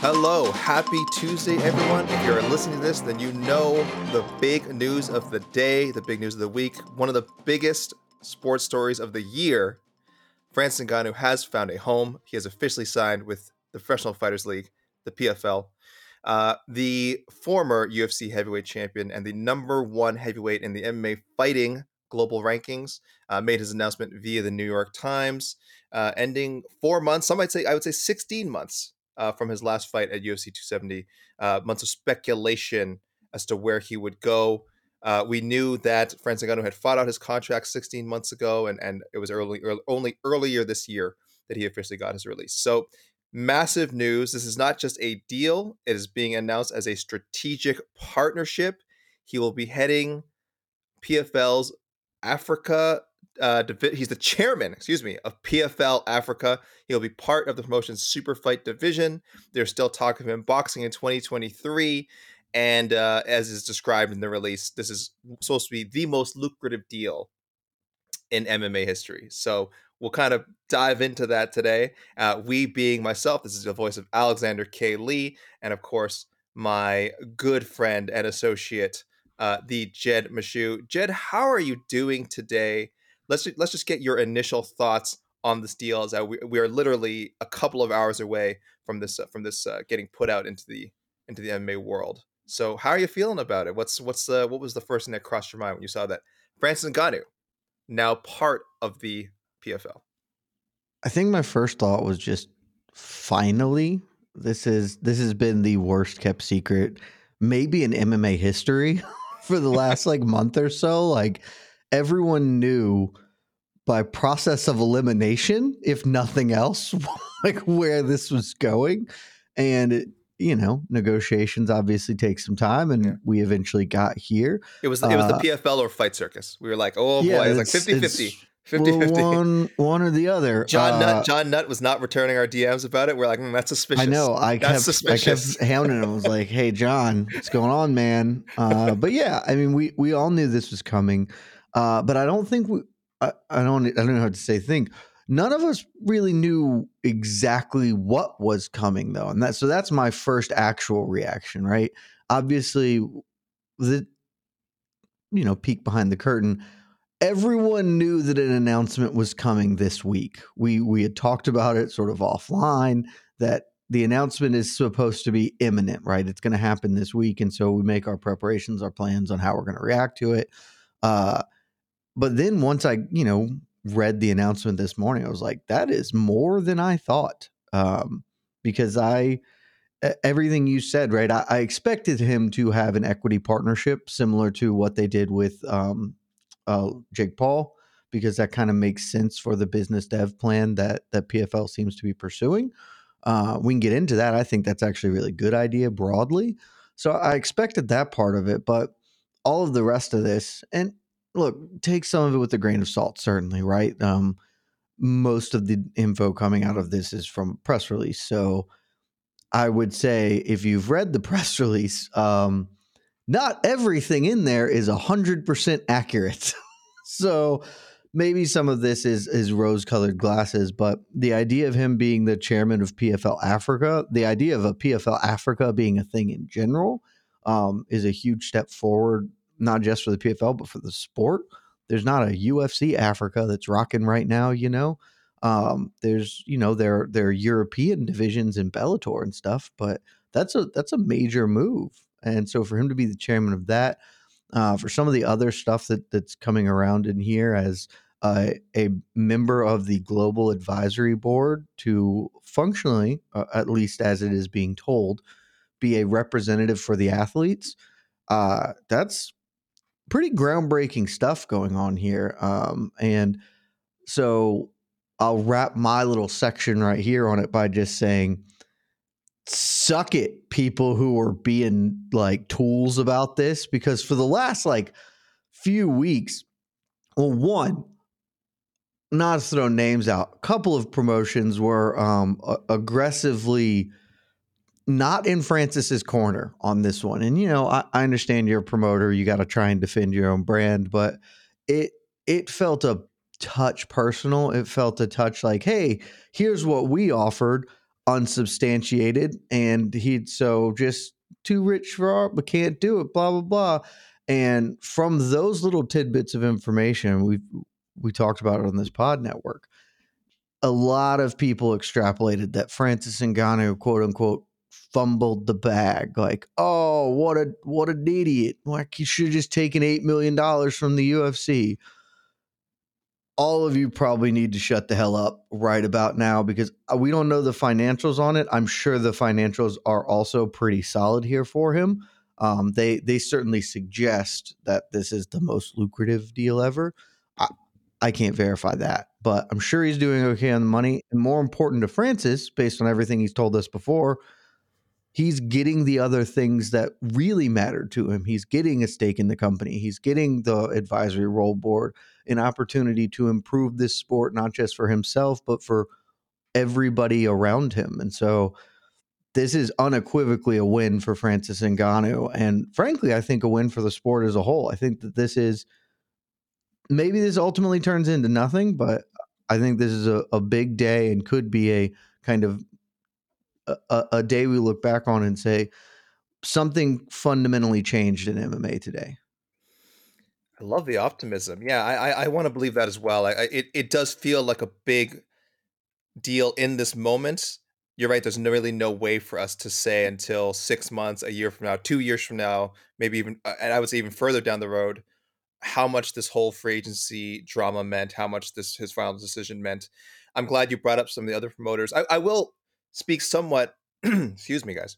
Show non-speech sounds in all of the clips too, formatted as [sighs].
Hello, happy Tuesday, everyone. If you're listening to this, then you know the big news of the day, the big news of the week, one of the biggest sports stories of the year. Francis Ngannou has found a home. He has officially signed with the Professional Fighters League, the PFL. Uh, the former UFC heavyweight champion and the number one heavyweight in the MMA fighting global rankings uh, made his announcement via the New York Times, uh, ending four months. Some might say, I would say, 16 months uh, from his last fight at UFC 270. Uh, months of speculation as to where he would go. Uh, we knew that Francis Ngannou had fought out his contract 16 months ago, and, and it was early, early, only earlier this year that he officially got his release. So, massive news. This is not just a deal, it is being announced as a strategic partnership. He will be heading PFL's Africa uh, he's the chairman, excuse me, of PFL Africa. He'll be part of the promotion's super fight division. There's still talk of him boxing in 2023. And uh, as is described in the release, this is supposed to be the most lucrative deal in MMA history. So we'll kind of dive into that today. Uh, we being myself, this is the voice of Alexander K. Lee, and of course, my good friend and associate, uh, the Jed Meshew. Jed, how are you doing today? Let's let's just get your initial thoughts on this deal. As we, we are literally a couple of hours away from this uh, from this uh, getting put out into the into the MMA world. So how are you feeling about it? What's what's the what was the first thing that crossed your mind when you saw that Francis Ngannou now part of the PFL? I think my first thought was just finally this is this has been the worst kept secret maybe in MMA history [laughs] for the last like month or so like everyone knew by process of elimination, if nothing else, [laughs] like where this was going. And it, you know, negotiations obviously take some time, and yeah. we eventually got here. It was it was uh, the PFL or Fight Circus. We were like, oh yeah, boy, it's, it's like 50 50. 50 well, 50. One, one or the other. John uh, Nutt, John Nutt was not returning our DMs about it. We're like, mm, that's suspicious. I know. I that's kept, suspicious. I kept [laughs] hounding him. I was like, hey, John, what's going on, man? Uh, but yeah, I mean, we we all knew this was coming. Uh, but I don't think we, I, I don't I don't know how to say think. None of us really knew exactly what was coming though, and that so that's my first actual reaction. Right? Obviously, the you know peek behind the curtain. Everyone knew that an announcement was coming this week. We we had talked about it sort of offline that the announcement is supposed to be imminent, right? It's going to happen this week, and so we make our preparations, our plans on how we're going to react to it. Uh, but then once I, you know, read the announcement this morning, I was like, that is more than I thought. Um, because I, everything you said, right? I, I, expected him to have an equity partnership similar to what they did with um, uh, Jake Paul, because that kind of makes sense for the business dev plan that that PFL seems to be pursuing. Uh, we can get into that. I think that's actually a really good idea broadly. So I expected that part of it, but all of the rest of this, and look, take some of it with a grain of salt, certainly, right? Um, most of the info coming out of this is from press release. So I would say if you've read the [laughs] press release, um, not everything in there is 100% accurate. [laughs] so maybe some of this is is rose colored glasses, but the idea of him being the chairman of PFL Africa, the idea of a PFL Africa being a thing in general, um, is a huge step forward, not just for the PFL but for the sport. There's not a UFC Africa that's rocking right now, you know. Um, there's you know there there are European divisions in Bellator and stuff, but that's a that's a major move. And so for him to be the chairman of that, uh, for some of the other stuff that that's coming around in here as uh, a member of the global advisory board to functionally, uh, at least as it is being told, be a representative for the athletes. Uh, that's pretty groundbreaking stuff going on here. Um, and so I'll wrap my little section right here on it by just saying, suck it, people who are being like tools about this, because for the last like few weeks, well, one, not to throw names out, a couple of promotions were um, aggressively not in Francis's corner on this one. And you know, I, I understand you're a promoter, you got to try and defend your own brand, but it it felt a touch personal. It felt a touch like, hey, here's what we offered, unsubstantiated, and he'd so just too rich for art, but can't do it. Blah blah blah. And from those little tidbits of information, we we talked about it on this pod network. A lot of people extrapolated that Francis and Ngannou, quote unquote, fumbled the bag. Like, oh, what a what an idiot! Like he should have just taken eight million dollars from the UFC. All of you probably need to shut the hell up right about now because uh, we don't know the financials on it. I'm sure the financials are also pretty solid here for him. Um, they they certainly suggest that this is the most lucrative deal ever. I can't verify that, but I'm sure he's doing okay on the money. And more important to Francis, based on everything he's told us before, he's getting the other things that really mattered to him. He's getting a stake in the company. He's getting the advisory role board, an opportunity to improve this sport, not just for himself, but for everybody around him. And so this is unequivocally a win for Francis Ngannou. And frankly, I think a win for the sport as a whole. I think that this is – maybe this ultimately turns into nothing, but I think this is a, a big day and could be a kind of a, a day we look back on and say something fundamentally changed in MMA today. I love the optimism. Yeah, I I, I want to believe that as well. I, I, it it does feel like a big deal in this moment. You're right. There's no, really no way for us to say until six months, a year from now, two years from now, maybe even, uh, and I would say even further down the road, how much this whole free agency drama meant, how much this his final decision meant. I'm glad you brought up some of the other promoters. I, I will speak somewhat. [clears throat] excuse me, guys.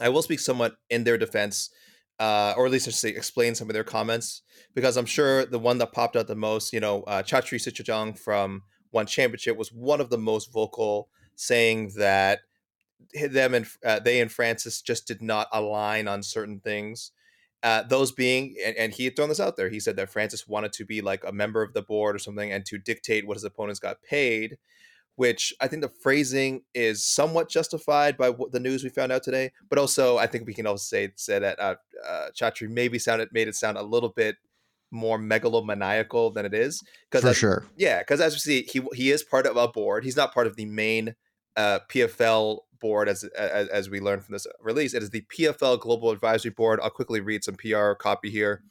I will speak somewhat in their defense, uh, or at least I should say explain some of their comments because I'm sure the one that popped out the most, you know, uh, Chatri Sityodtong from One Championship was one of the most vocal, saying that them and uh, they and Francis just did not align on certain things uh, those being, and, and, he had thrown this out there. He said that Francis wanted to be like a member of the board or something and to dictate what his opponents got paid, which I think the phrasing is somewhat justified by what the news we found out today. But also, I think we can also say, say that uh, uh, Chatri maybe sounded made it sound a little bit more megalomaniacal than it is. Because For as, sure. Yeah, because as we see, he he is part of a board. He's not part of the main uh, PFL board, as, as, as we learned from this release. It is the PFL Global Advisory Board. I'll quickly read some PR copy here.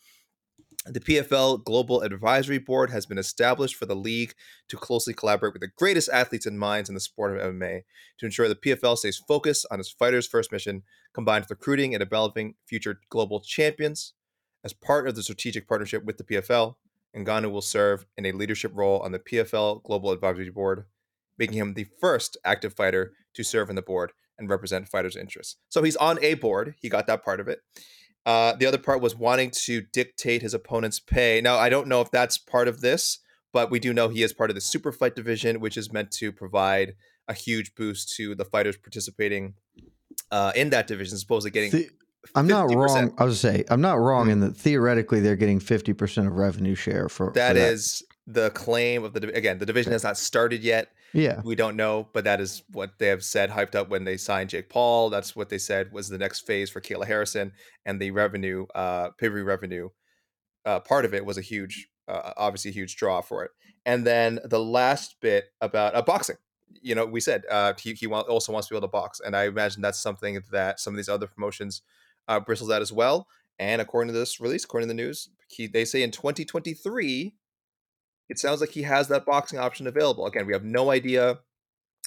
The PFL Global Advisory Board has been established for the league to closely collaborate with the greatest athletes and minds in the sport of MMA to ensure the PFL stays focused on its fighters' first mission, combined with recruiting and developing future global champions. As part of the strategic partnership with the PFL, Ngannou will serve in a leadership role on the PFL Global Advisory Board, making him the first active fighter to serve on the board and represent fighters' interests. So he's on a board. He got that part of it. Uh, the other part was wanting to dictate his opponent's pay. Now, I don't know if that's part of this, but we do know he is part of the super fight division, which is meant to provide a huge boost to the fighters participating uh, in that division, supposedly getting. The- I'm not 50%. wrong. I was say I'm not wrong Hmm. in that theoretically they're getting 50% of revenue share for That for is the claim of the again. The division has not started yet. Yeah. We don't know, but that is what they have said, hyped up when they signed Jake Paul. That's what they said was the next phase for Kayla Harrison, and the revenue, uh, pay-per-view revenue, uh, part of it was a huge, uh, obviously a huge draw for it. And then the last bit about uh, boxing. You know, we said uh, he he also wants to be able to box, and I imagine that's something that some of these other promotions uh, bristles at as well. And according to this release, according to the news, he, they say in 2023 it sounds like he has that boxing option available. Again, we have no idea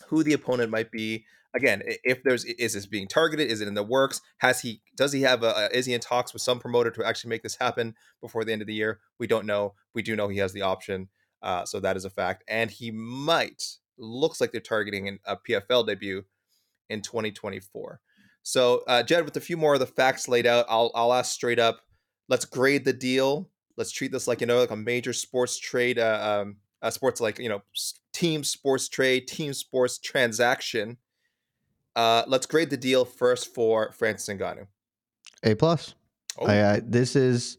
who the opponent might be. Again, if there's is this being targeted? Is it in the works? Has he does he have a, is he in talks with some promoter to actually make this happen before the end of the year? We don't know. We do know he has the option, uh, so that is a fact. And he might looks like they're targeting a PFL debut in 2024. So, uh, Jed, with a few more of the facts laid out, I'll I'll ask straight up. Let's grade the deal. Let's treat this like you know like a major sports trade, uh, um, uh, sports like you know team sports trade, team sports transaction. Uh, let's grade the deal first for Francis Ngannou. A plus. Oh, I, I, this is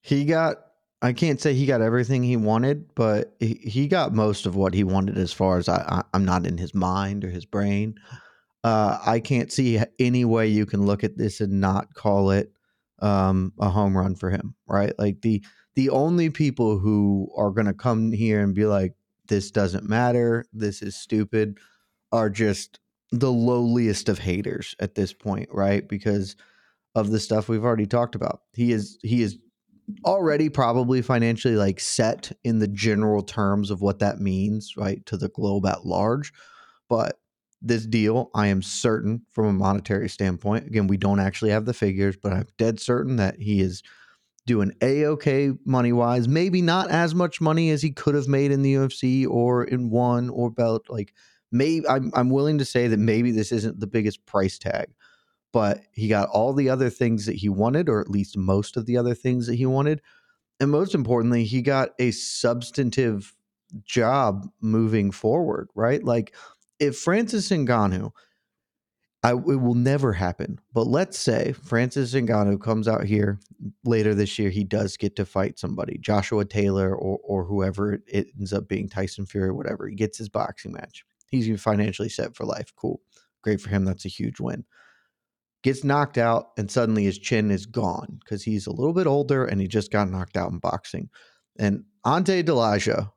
he got. I can't say he got everything he wanted, but he, he got most of what he wanted as far as I, I, I'm not in his mind or his brain. Uh, I can't see any way you can look at this and not call it um, a home run for him, right? Like the the only people who are going to come here and be like, "This doesn't matter. This is stupid," are just the lowliest of haters at this point, right? Because of the stuff we've already talked about. He is he is already probably financially like set in the general terms of what that means, right, to the globe at large. But this deal, I am certain from a monetary standpoint, again, we don't actually have the figures, but I'm dead certain that he is doing a okay money wise. Maybe not as much money as he could have made in the UFC or in one or belt. Like maybe I'm I'm willing to say that maybe this isn't the biggest price tag but he got all the other things that he wanted, or at least most of the other things that he wanted. And most importantly, he got a substantive job moving forward, right? Like if Francis Ngannou, I, it will never happen. But let's say Francis Ngannou comes out here later this year. He does get to fight somebody, Joshua Taylor or or whoever it ends up being, Tyson Fury, whatever. He gets his boxing match. He's financially set for life. Cool, great for him. That's a huge win gets knocked out and suddenly his chin is gone because he's a little bit older and he just got knocked out in boxing. And Ante Delija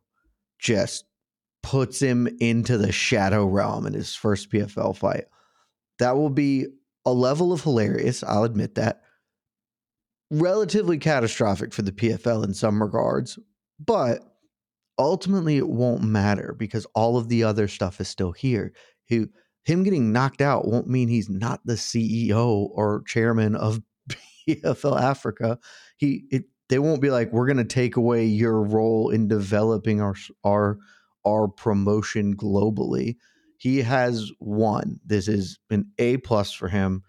just puts him into the shadow realm in his first PFL fight. That will be a level of hilarious, I'll admit that. Relatively catastrophic for the PFL in some regards, but ultimately it won't matter because all of the other stuff is still here. He him getting knocked out won't mean he's not the CEO or chairman of [laughs] PFL Africa. He it, they won't be like we're going to take away your role in developing our our our promotion globally. He has won. This is an A plus for him,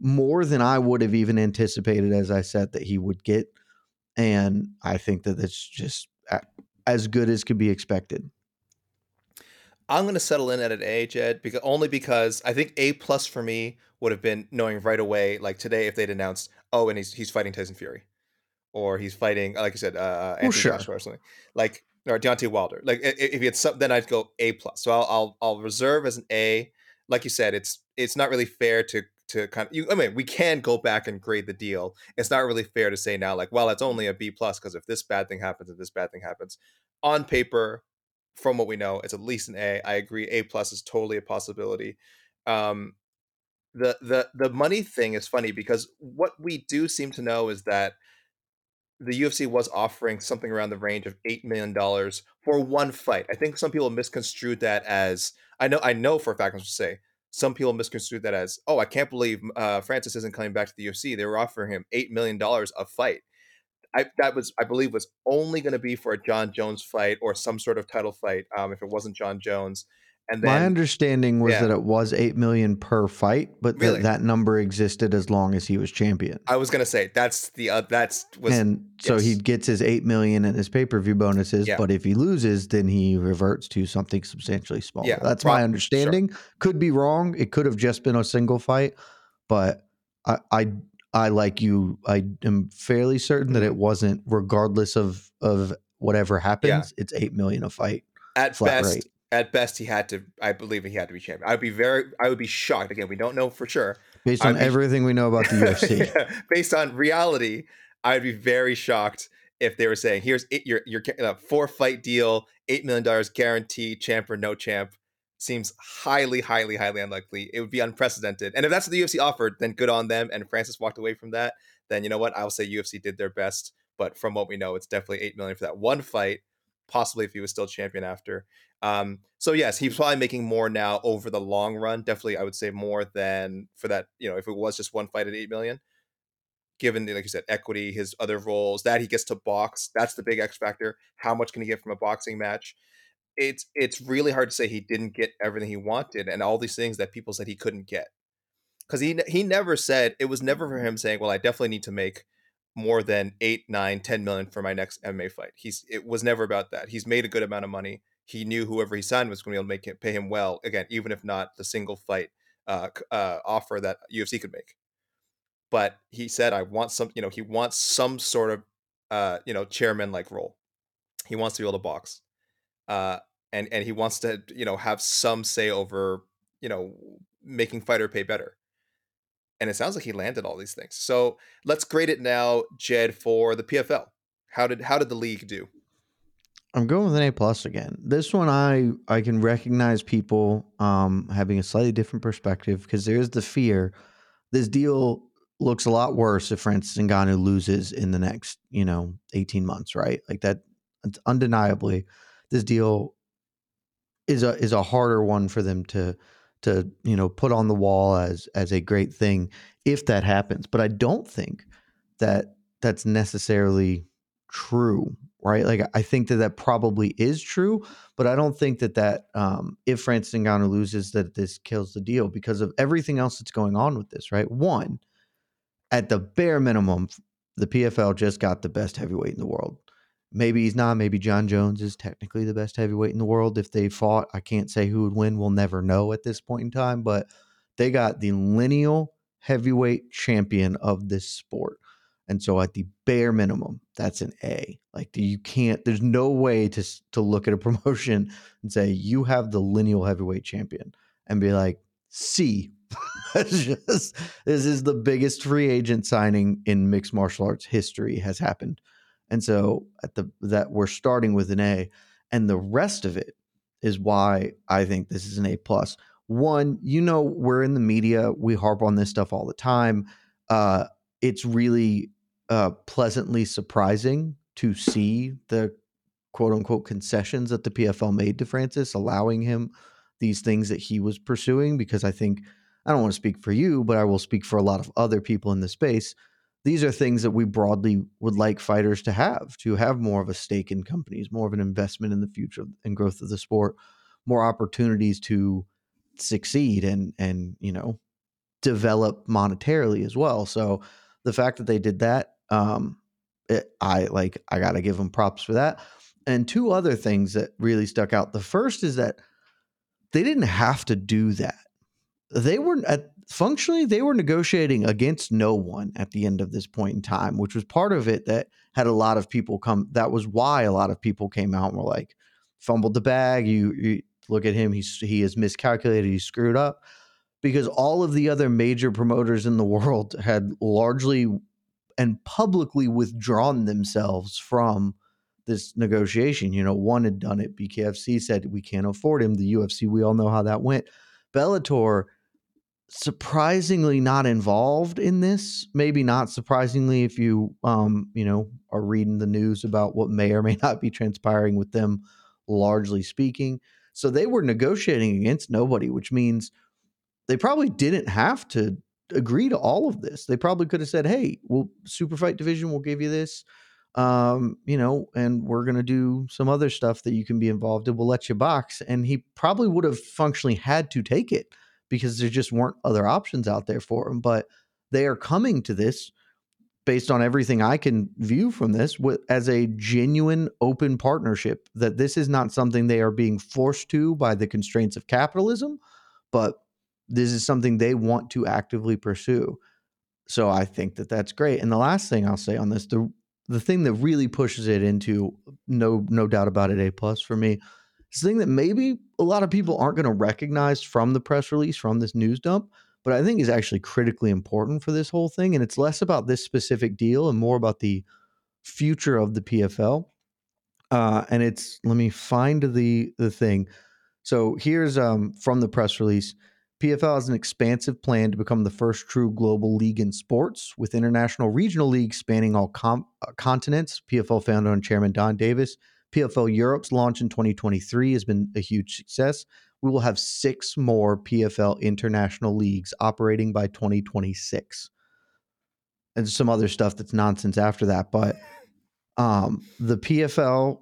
more than I would have even anticipated. As I said that he would get, and I think that it's just as good as could be expected. I'm going to settle in at an A, Jed, because only because I think A plus for me would have been knowing right away, like today, if they'd announced, oh, and he's he's fighting Tyson Fury, or he's fighting, like I said, uh, Anthony sure. Joshua or something, like or Deontay Wilder. Like if he had some, then I'd go A plus. So I'll, I'll I'll reserve as an A. Like you said, it's it's not really fair to to kind of. You, I mean, we can go back and grade the deal. It's not really fair to say now, like, well, it's only a B plus because if this bad thing happens and this bad thing happens, on paper, from what we know, it's at least an A. I agree. A plus is totally a possibility. Um, the the the money thing is funny because what we do seem to know is that the UFC was offering something around the range of eight million dollars for one fight. I think some people misconstrued that as I know I know for a fact I should say some people misconstrued that as oh I can't believe uh, Francis isn't coming back to the UFC. They were offering him eight million dollars a fight. I, that was I believe was only going to be for a Jon Jones fight or some sort of title fight. Um, if it wasn't Jon Jones, And My understanding was Yeah. that it was eight million per fight, but Really? that that number existed as long as he was champion. I was gonna say that's the uh, that's was and so he gets his eight million and his pay per view bonuses. Yeah. But if he loses, then he reverts to something substantially smaller. Yeah, That's prob- my sure. understanding. Could be wrong. It could have just been a single fight, but I I, I like you. I am fairly certain that Mhm. it wasn't, regardless of of whatever happens. It's eight million a fight. at flat best rate. At best he had to I believe he had to be champion. I'd be very I would be shocked. Again, we don't know for sure. Based on be- everything we know about the [laughs] UFC. Yeah, based on reality, I'd be very shocked if they were saying, "Here's eight, your your uh, four fight deal, eight million dollars guaranteed, champ or no champ." Seems highly, highly, highly unlikely. It would be unprecedented. And if that's what the UFC offered, then good on them. And Francis walked away from that. Then you know what? I'll say UFC did their best. But from what we know, it's definitely eight million for that one fight. Possibly if he was still champion after. Um, so yes, he's probably making more now over the long run. Definitely, I would say more than for that. You know, if it was just one fight at eight million, given like you said, equity, his other roles, that he gets to box, that's the big X factor. How much can he get from a boxing match? It's it's really hard to say he didn't get everything he wanted and all these things that people said he couldn't get. Because he he never said it was never for him saying, "Well, I definitely need to make more than eight, nine, ten million for my next MMA fight." He's it was never about that. He's made a good amount of money. He knew whoever he signed was going to be able to make it pay him well. Again, even if not the single fight uh, uh, offer that UFC could make. But he said i want some you know he wants some sort of uh you know chairman like role. He wants to be able to box uh and and he wants to you know have some say over you know making fighter pay better. And it sounds like he landed all these things. So let's grade it now jed for the pfl how did how did the league do I'm going with an A plus again. This one I I can recognize people um having a slightly different perspective because there is the fear this deal looks a lot worse if Francis Ngannou loses in the next, you know, 18 months, right? Like that undeniably this deal is a is a harder one for them to to, you know, put on the wall as as a great thing if that happens. But I don't think that that's necessarily true, right? Like I think that that probably is true, but I don't think that that um, if Francis Ngannou loses, that this kills the deal because of everything else that's going on with this, right? One, at the bare minimum, the PFL just got the best heavyweight in the world. Maybe he's not. Maybe Jon Jones is technically the best heavyweight in the world. If they fought, I can't say who would win. We'll never know at this point in time. But they got the lineal heavyweight champion of this sport. And so at the bare minimum, that's an A. Like you can't, there's no way to to look at a [laughs] promotion and say you have the lineal heavyweight champion and be like, C. [laughs] Just this is the biggest free agent signing in mixed martial arts history has happened. And so at the that we're starting with an A. And the rest of it is why I think this is an A plus. One, you know, we're in the media, we harp on this stuff all the time. Uh, it's really uh, pleasantly surprising to see the quote unquote concessions that the PFL made to Francis, allowing him these things that he was pursuing. Because I think, I don't want to speak for you, but I will speak for a lot of other people in the space. These are things that we broadly would like fighters to have, to have more of a stake in companies, more of an investment in the future and growth of the sport, more opportunities to succeed and and you know develop monetarily as well. So the fact that they did that, um, it, I like I got to give them props for that. And two other things that really stuck out. The first is that they didn't have to do that. They were at functionally they were negotiating against no one at the end of this point in time, which was part of it that had a lot of people come. That was why a lot of people came out and were like, fumbled the bag. You, you look at him; he's he is miscalculated. He's screwed up because all of the other major promoters in the world had largely and publicly withdrawn themselves from this negotiation. You know, one had done it. BKFC said we can't afford him. The UFC, we all know how that went. Bellator, surprisingly not involved in this. Maybe not surprisingly if you, um, you know, are reading the news about what may or may not be transpiring with them, largely speaking. So they were negotiating against nobody, which means they probably didn't have to agree to all of this. They probably could have said, "Hey, we'll super fight division, we'll give you this. um, you know, and we're going to do some other stuff that you can be involved in. We'll let you box. And he probably would have functionally had to take it because there just weren't other options out there for him. But they are coming to this based on everything I can view from this with, as a genuine open partnership that this is not something they are being forced to by the constraints of capitalism, but this is something they want to actively pursue. So I think that that's great. And the last thing I'll say on this, the the thing that really pushes it into no no doubt about it a plus for me is the thing that maybe a lot of people aren't going to recognize from the press release from this news dump but i think is actually critically important for this whole thing and it's less about this specific deal and more about the future of the pfl uh, and it's let me find the the thing so here's um, from the press release PFL has an expansive plan to become the first true global league in sports, with international regional leagues spanning all com- uh, continents. PFL founder and chairman Donn Davis. PFL Europe's launch in 2023 has been a huge success. We will have six more PFL international leagues operating by 2026. And some other stuff that's nonsense after that. But um, the PFL,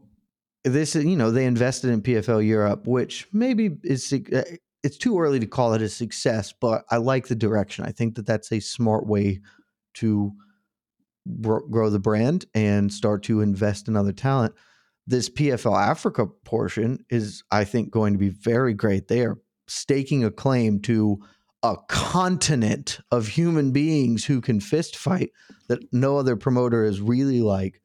this is, you know, they invested in PFL Europe, which maybe is uh, it's too early to call it a success, but I like the direction. I think that that's a smart way to grow the brand and start to invest in other talent. This PFL Africa portion is, I think, going to be very great. They are staking a claim to a continent of human beings who can fist fight that no other promoter is really like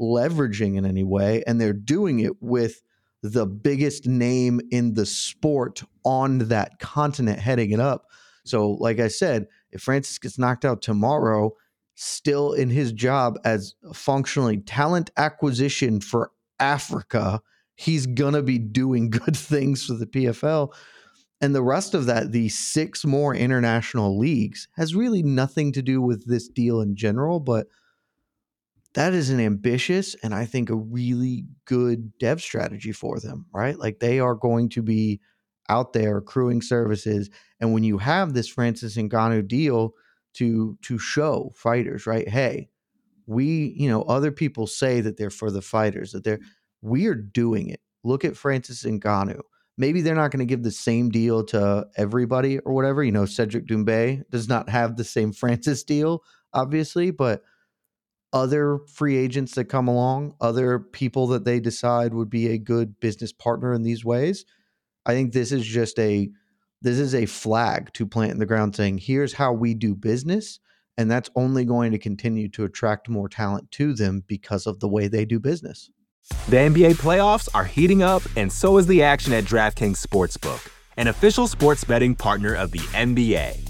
leveraging in any way. And they're doing it with the biggest name in the sport on that continent heading it up. So, like I said, if Francis gets knocked out tomorrow, still in his job as functionally talent acquisition for Africa, he's going to be doing [laughs] good things for the PFL. And the rest of that, the six more international leagues, has really nothing to do with this deal in general, but that is an ambitious and I think a really good dev strategy for them, right? Like they are going to be out there accruing services. And when you have this Francis and Ngannou deal to to show fighters, right? Hey, we, you know, other people say that they're for the fighters, that they're we are doing it. Look at Francis and Ngannou. Maybe they're not going to give the same deal to everybody or whatever. You know, Cedric Doumbé does not have the same [laughs] Francis deal, obviously, but other free agents that come along, other people that they decide would be a good business partner in these ways. I think this is just a this is a flag to plant in the ground saying here's how we do business and that's only going to continue to attract more talent to them because of the way they do business. The NBA playoffs are heating up and so is the action at DraftKings Sportsbook, an official sports betting partner of the NBA.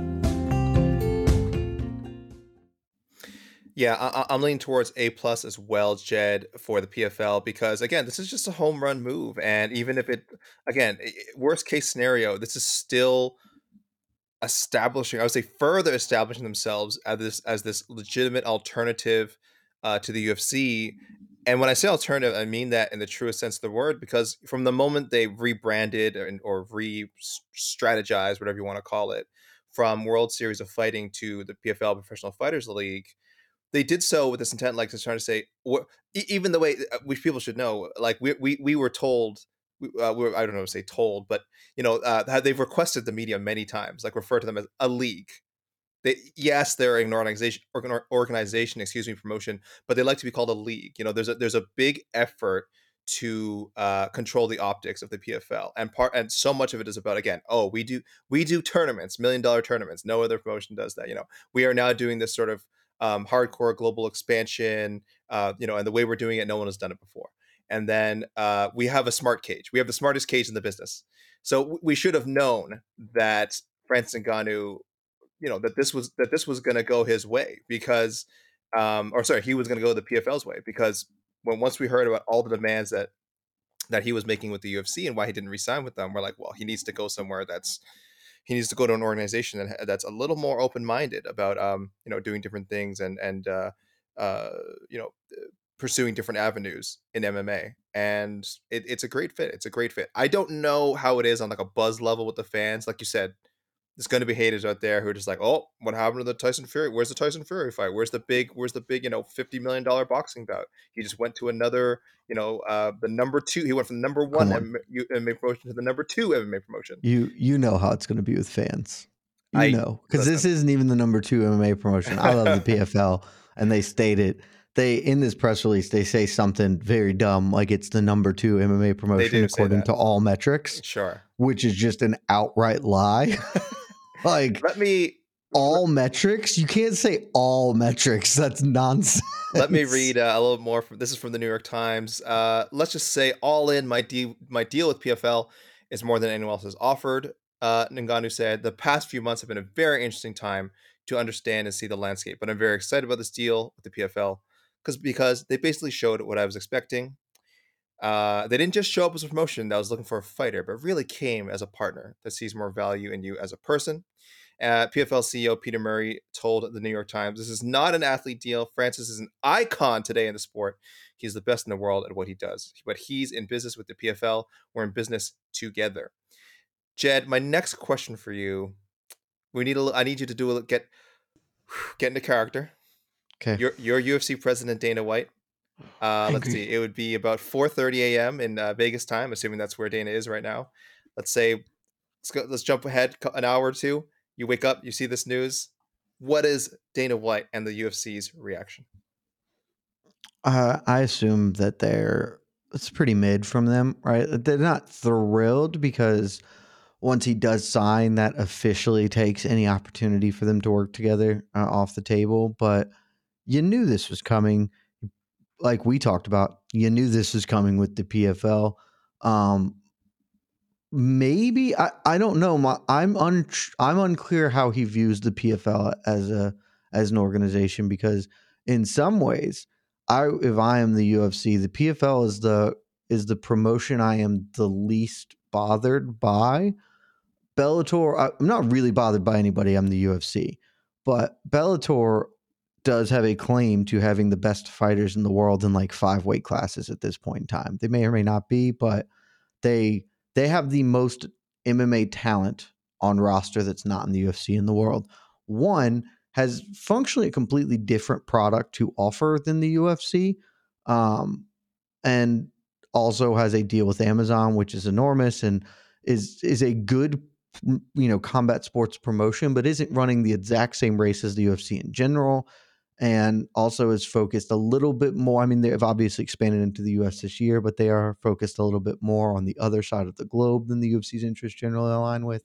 Yeah, I, am leaning towards A plus as well, Jed, for the PFL because again, this is just a home run move, and even if it, again, worst case scenario, this is still establishing. I would say further establishing themselves as this as this legitimate alternative uh, to the UFC. And when I say alternative, I mean that in the truest sense of the word, because from the moment they rebranded or, or re-strategized, whatever you want to call it, from World Series of Fighting to the PFL Professional Fighters League they did so with this intent, like to trying to say, even the way uh, which people should know, like we we we were told, uh, we were, I don't know, say told, but you know, uh, they've requested the media many times, like refer to them as a league. They, yes, they're an organization, organization, excuse me, promotion, but they like to be called a league. You know, there's a there's a big effort to uh, control the optics of the PFL, and part and so much of it is about again, oh, we do we do tournaments, million dollar tournaments. No other promotion does that. You know, we are now doing this sort of um, hardcore global expansion, uh, you know, and the way we're doing it, no one has done it before. And then uh, we have a smart cage. We have the smartest cage in the business. So we should have known that Francis Ngannou, you know, that this was that this was going to go his way because, um, or sorry, he was going to go the PFL's way because when once we heard about all the demands that that he was making with the UFC and why he didn't resign with them, we're like, well, he needs to go somewhere that's he needs to go to an organization that, that's a little more open minded about um, you know doing different things and and uh, uh, you know pursuing different avenues in MMA. And it, it's a great fit. It's a great fit. I don't know how it is on like a buzz level with the fans. Like you said, there's going to be haters out there who are just like, oh, what happened to the Tyson Fury? Where's the Tyson Fury fight? Where's the big, where's the big, you know, fifty million dollar boxing bout? He just went to another, you know, uh, the number two. He went from the number one MMA promotion to the number two MMA promotion. You you know how it's going to be with fans. You I know because this isn't even the number two MMA promotion. I love the [laughs] PFL, and they stated they in this press release they say something very dumb like it's the number two MMA promotion according to all metrics. Sure, which is just an outright lie. [laughs] like let me all metrics. You can't say all metrics. That's nonsense. Let me read uh, a little more from this is from the New York Times. Uh, let's just say all in my deal my deal with PFL is more than anyone else has offered. Uh, Ngannou said the past few months have been a very interesting time to understand and see the landscape, but I'm very excited about this deal with the PFL because because they basically showed what I was expecting. Uh, they didn't just show up as a promotion that was looking for a fighter, but really came as a partner that sees more value in you as a person. Uh, PFL CEO Peter Murray told the New York Times, "This is not an athlete deal. Francis is an icon today in the sport. He's the best in the world at what he does. But he's in business with the PFL. We're in business together." Jed, my next question for you, we need a. I need you to do a get [sighs] get into character. Okay. Your your UFC president Dana White. Uh, let's see. It would be about 4:30 a.m. in uh, Vegas time, assuming that's where Dana is right now. Let's say let's go. Let's jump ahead an hour or two. You wake up, you see this news. What is Dana White and the UFC's reaction? Uh, I assume that they're it's pretty mid from them, right? They're not thrilled because once he does sign, that officially takes any opportunity for them to work together uh, off the table. But you knew this was coming. Like we talked about, you knew this was coming with the PFL. Um, maybe I, I don't know. My, I'm un, I'm unclear how he views the PFL as a as an organization because in some ways, I if I am the UFC, the PFL is the is the promotion I am the least bothered by. Bellator, I'm not really bothered by anybody. I'm the UFC, but Bellator does have a claim to having the best fighters in the world in like five weight classes at this point in time. They may or may not be, but they they have the most MMA talent on roster that's not in the UFC in the world. One has functionally a completely different product to offer than the UFC, um, and also has a deal with Amazon, which is enormous and is is a good you know combat sports promotion, but isn't running the exact same race as the UFC in general and also is focused a little bit more. I mean, they've obviously expanded into the US this year, but they are focused a little bit more on the other side of the globe than the UFC's interests generally align with.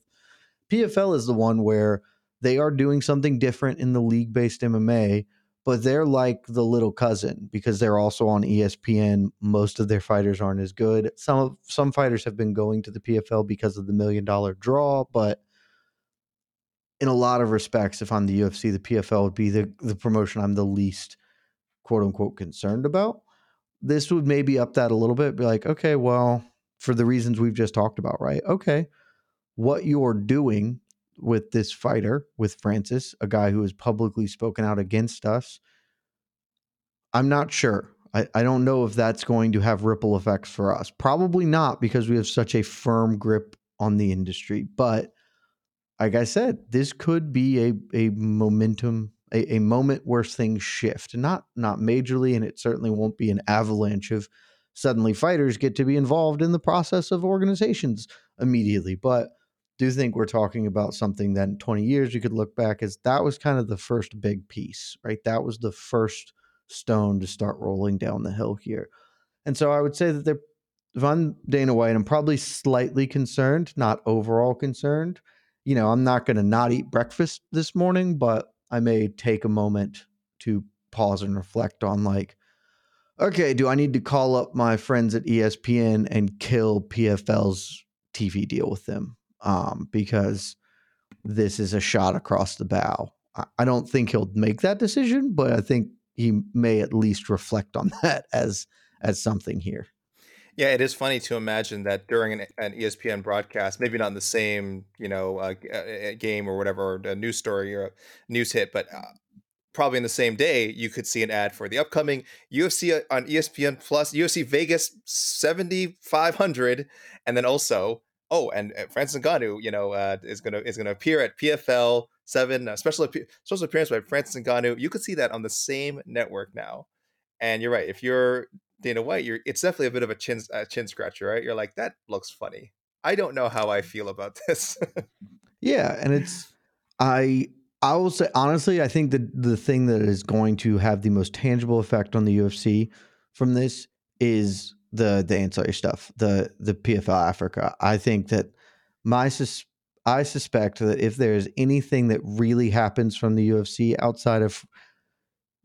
PFL is the one where they are doing something different in the league based MMA, but they're like the little cousin because they're also on ESPN. Most of their fighters aren't as good. Some some fighters have been going to the PFL because of the million dollar draw, but in a lot of respects, if I'm the UFC, the PFL would be the, the promotion I'm the least quote unquote concerned about. This would maybe up that a little bit, be like, okay, well, for the reasons we've just talked about, right? Okay, what you're doing with this fighter, with Francis, a guy who has publicly spoken out against us, I'm not sure. I, I don't know if that's going to have ripple effects for us. Probably not because we have such a firm grip on the industry. But like I said, this could be a a momentum, a, a moment where things shift. Not not majorly, and it certainly won't be an avalanche of suddenly fighters get to be involved in the process of organizations immediately. But do think we're talking about something that in 20 years you could look back as that was kind of the first big piece, right? That was the first stone to start rolling down the hill here. And so I would say that they're Von Dana White, I'm probably slightly concerned, not overall concerned. You know, I'm not going to not eat breakfast this morning, but I may take a moment to pause and reflect on like, okay, do I need to call up my friends at ESPN and kill PFL's TV deal with them? Um, because this is a shot across the bow. I, don't think he'll make that decision, but I think he may at least reflect on [laughs] that as as something here. Yeah, it is funny to imagine that during an, an ESPN broadcast, maybe not in the same you know uh, uh, game or whatever, or a news story or a news hit, but uh, probably in the same day, you could see an ad for the upcoming UFC uh, on ESPN Plus, UFC Vegas 7500, and then also oh, and uh, Francis Ngannou, you know, uh, is gonna is gonna appear at PFL seven, uh, special special appearance by Francis Ngannou. You could see that on the same network now. And you're right. If you're Dana White, you're it's definitely a bit of a chin uh, chin scratcher, right? You're like that looks funny. I don't know how I feel about [laughs] this. yeah, and it's I I will say honestly, I think that the thing that is going to have the most tangible effect on the UFC from this is the the ancillary stuff, the the PFL Africa. I think that my sus- I suspect that if there's anything that really happens from the UFC outside of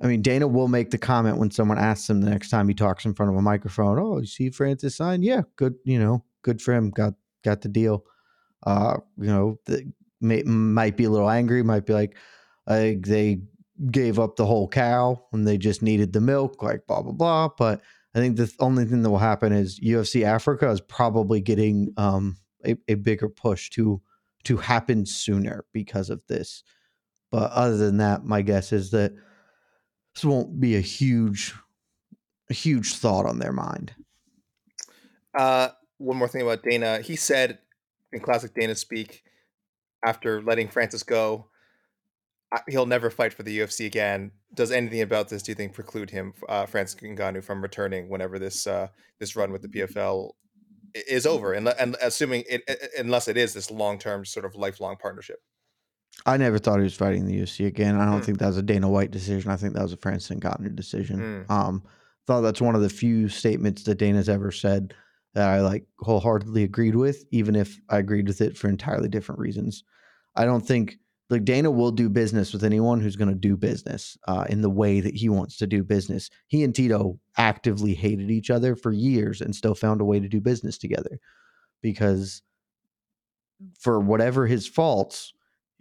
I mean, Dana will make the comment when someone asks him the next time he talks in front of a microphone. Oh, you see Francis sign? Yeah, good. You know, good for him. Got got the deal. Uh, you know, the, may, might be a little angry. Might be like, uh, they gave up the whole cow and they just needed the milk. Like blah blah blah. But I think the only thing that will happen is UFC Africa is probably getting um, a, a bigger push to to happen sooner because of this. But other than that, my guess is that this won't be a huge, a huge thought on their mind. Uh, one more thing about Dana. He said in classic Dana speak after letting Francis go, he'll never fight for the UFC again. Does anything about this, do you think, preclude him, uh, Francis Ngannou, from returning whenever this uh, this run with the PFL is over? And, and assuming it, unless it is this long term, sort of lifelong partnership. I never thought he was fighting the UFC again. I don't mm. think that was a Dana White decision. I think that was a Francis Ngannou decision. Mm. Um, thought that's one of the few statements that Dana's ever said that I like wholeheartedly agreed with, even if I agreed with it for entirely different reasons. I don't think like Dana will do business with anyone who's going to do business uh, in the way that he wants to do business. He and Tito actively hated each other for years and still found a way to do business together because for whatever his faults,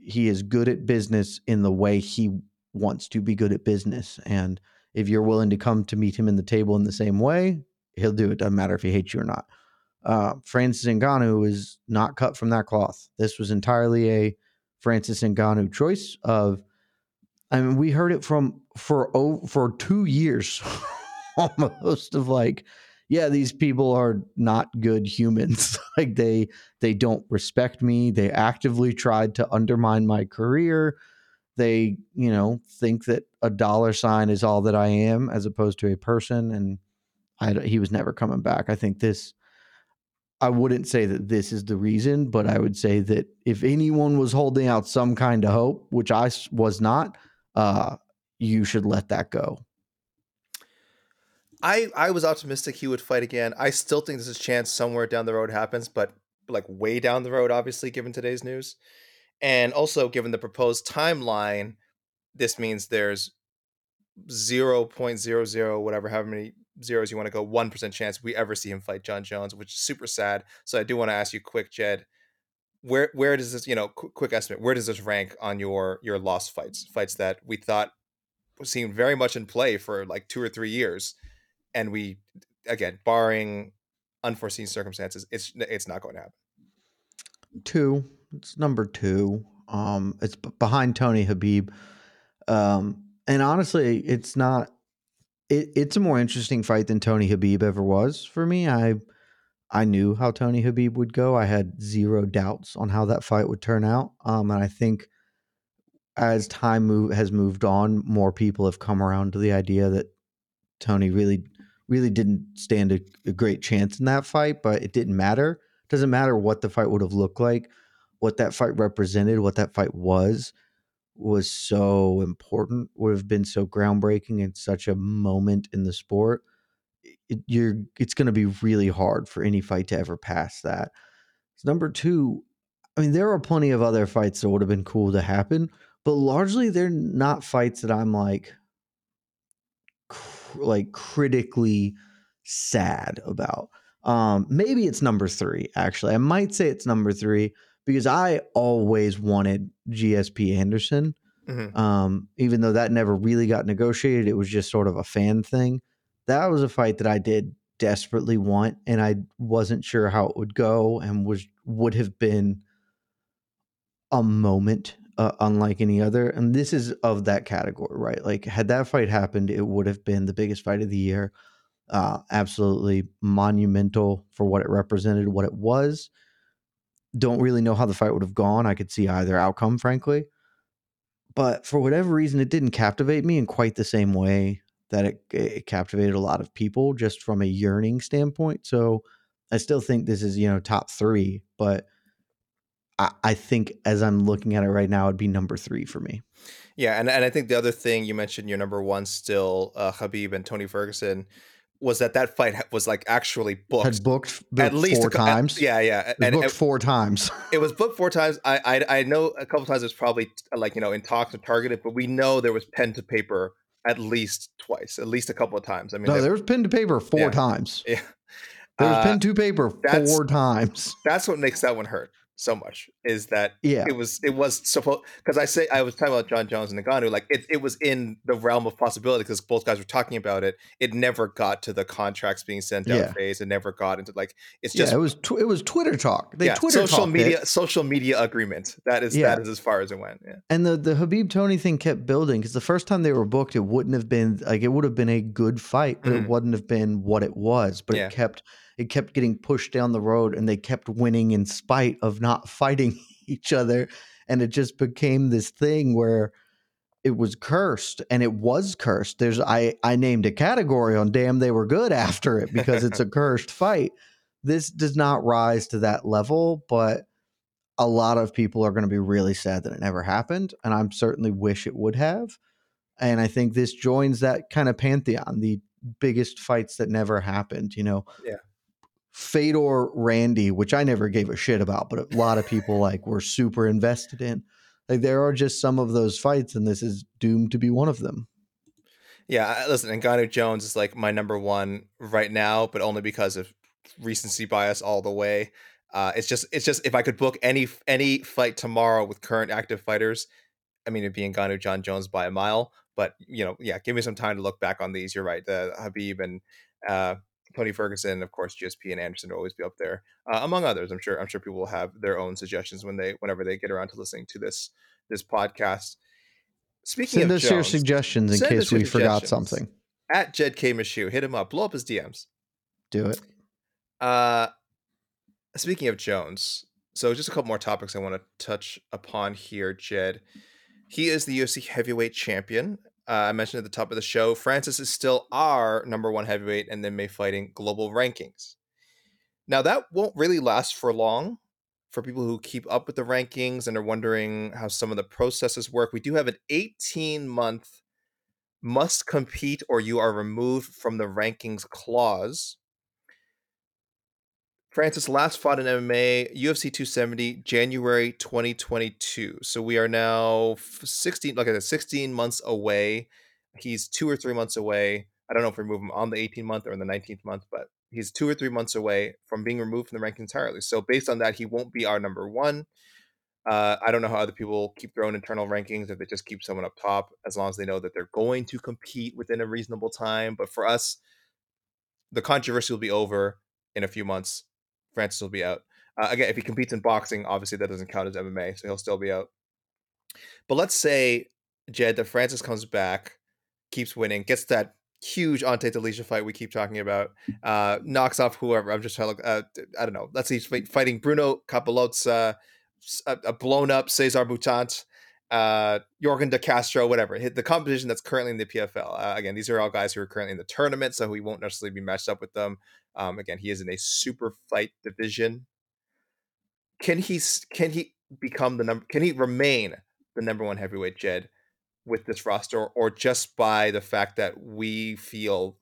he is good at business in the way he wants to be good at business. And if you're willing to come to meet him in the table in the same way, he'll do it. Doesn't matter if he hates you or not. Uh, Francis Ngannou is not cut from that cloth. This was entirely a Francis Ngannou choice of I mean we heard it from for oh, for 2 years [laughs] almost of like yeah these people are not good humans. [laughs] Like they they don't respect me. They actively tried to undermine my career. They you know think that a dollar sign is all that I am as opposed to a person and I, he was never coming back. I think this I wouldn't say that this is the reason, but I would say that if anyone was holding out some kind of hope, which I was not, uh, you should let that go. I I was optimistic he would fight again. I still think there's a chance somewhere down the road happens, but like way down the road, obviously, given today's news, and also given the proposed timeline, this means there's zero point zero zero whatever, however many zeros you want to go, one percent chance we ever see him fight Jon Jones, which is super sad. So I do want to ask you, quick, Jed, where where does this you know qu- quick estimate where does this rank on your your lost fights fights that we thought seemed very much in play for like two or three years and we again barring unforeseen circumstances it's it's not going to happen Two, it's number two. Um, it's behind Tony Khabib. Um, and honestly, it's not. It, it's a more interesting fight than Tony Khabib ever was for me. I I knew how Tony Khabib would go. I had zero doubts on how that fight would turn out. Um, and I think as time move, has moved on, more people have come around to the idea that Tony really, really didn't stand a, a great chance in that fight. But it didn't matter. Doesn't matter what the fight would have looked like, what that fight represented, what that fight was was so important. Would have been so groundbreaking and such a moment in the sport it, you're it's going to be really hard for any fight to ever pass that. So number two, I mean, there are plenty of other fights that would have been cool to happen, but largely they're not fights that I'm like, like critically sad about. Um, maybe it's number three. Actually, I might say it's number three because I always wanted GSP Anderson. Mhm. Um, even though that never really got negotiated, it was just sort of a fan thing that was a fight that I did desperately want, and I wasn't sure how it would go, and was would have been a moment uh, unlike any other. And this is of that category, right? Like, had that fight happened, it would have been the biggest fight of the year. Uh, absolutely monumental for what it represented, what it was. Don't really know how the fight would have gone. I could see either outcome, frankly. But for whatever reason, it didn't captivate me in quite the same way that it, it captivated a lot of people just from a yearning standpoint. So I still think this is, you know, top three, but I, I think as I'm looking at it right now, it'd be number three for me. Yeah, and, and I think the other thing you mentioned, your number one still, uh, Khabib and Tony Ferguson, was that that fight was like actually booked Had booked at least four a cou- at- times. yeah, yeah, and booked it, four times. it was [laughs] booked four times. I, I I know a couple times it was probably like you know in talks or targeted, but we know there was pen to paper at least twice, at least a couple of times. I mean, no, there- there was pen to paper four Yeah. times. yeah, There was Uh, pen to paper four times. that's what makes that one hurt so much is that Yeah. it was it was supposed because I say I was talking about Jon Jones and Ngannou like it, it was in the realm of possibility because both guys were talking about it. It never got to the contracts being sent out Yeah. phase. It never got into like it's yeah, just it was tw- it was Twitter talk. They yeah, Twitter social media it. social media agreement. That is Yeah. that is as far as it went. Yeah. And the the Khabib Tony thing kept building because the first time they were booked, it wouldn't have been like it would have been a good fight, but Mhm. it wouldn't have been what it was. But Yeah. it kept it kept getting pushed down the road, and they kept winning in spite of not [laughs] fighting each other, and it just became this thing where it was cursed, and it was cursed. There's I I named a category on damn they were good [laughs] after it because it's a [laughs] cursed fight. This does not rise to that level, but a lot of people are going to be really sad that it never happened and i'm certainly wish it would have and i think this joins that kind of pantheon the biggest fights that never happened you know Yeah. Fedor randy which i never gave a shit about but a lot of people like were super invested in like there are just some of those fights and this is doomed to be one of them Yeah, listen, Ngannou Jones is like my number one right now, but only because of recency bias all the way. Uh, it's just, it's just if I could book any any fight tomorrow with current active fighters, I mean, it'd be Ngannou Jon Jones by a mile. But you know, yeah, give me some time to look back on these. You're right, the Khabib and uh, Tony Ferguson, of course, GSP and Anderson will always be up there, uh, among others. I'm sure, I'm sure people will have their own suggestions when they, whenever they get around to listening to this this podcast. Speaking send of us your suggestions in case we forgot something at Jed K Meshew. Hit him up. Blow up his DMs. do it Uh speaking of Jones, so just a couple more topics I want to touch upon here, Jed. He is the UFC heavyweight champion. Uh, I mentioned at the top of the show, Francis is still our number one heavyweight and then MMA Fighting global rankings. Now that won't really last for long. For people who keep up with the rankings and are wondering how some of the processes work, we do have an 18 month must compete or you are removed from the rankings clause. Francis last fought in MMA, UFC 270, January 2022. So we are now 16, like I said, 16 months away. He's two or three months away. I don't know if we move him on the 18th month or in the 19th month, but he's two or three months away from being removed from the rankings entirely. So based on that, he won't be our number one. Uh, I don't know how other people keep their own internal rankings if they just keep someone up top, as long as they know that they're going to compete within a reasonable time. But for us, the controversy will be over in a few months. Francis will be out. Uh, again, if he competes in boxing, obviously that doesn't count as MMA, so he'll still be out. But let's say, Jed, that Francis comes back, keeps winning, gets that huge Ante Delija fight we keep talking about, uh, knocks off whoever. I'm just trying to look, uh, I don't know. Let's say he's fighting Bruno Cappelozza, a, a blown up Cesar Mutant, uh, Yorgan De Castro, whatever. The competition that's currently in the PFL. Uh, again, these are all guys who are currently in the tournament, so he won't necessarily be matched up with them. Um, again, he is in a super fight division. Can he? Can he become the number? Can he remain the number one heavyweight, Jed, with this roster, or just by the fact that we feel?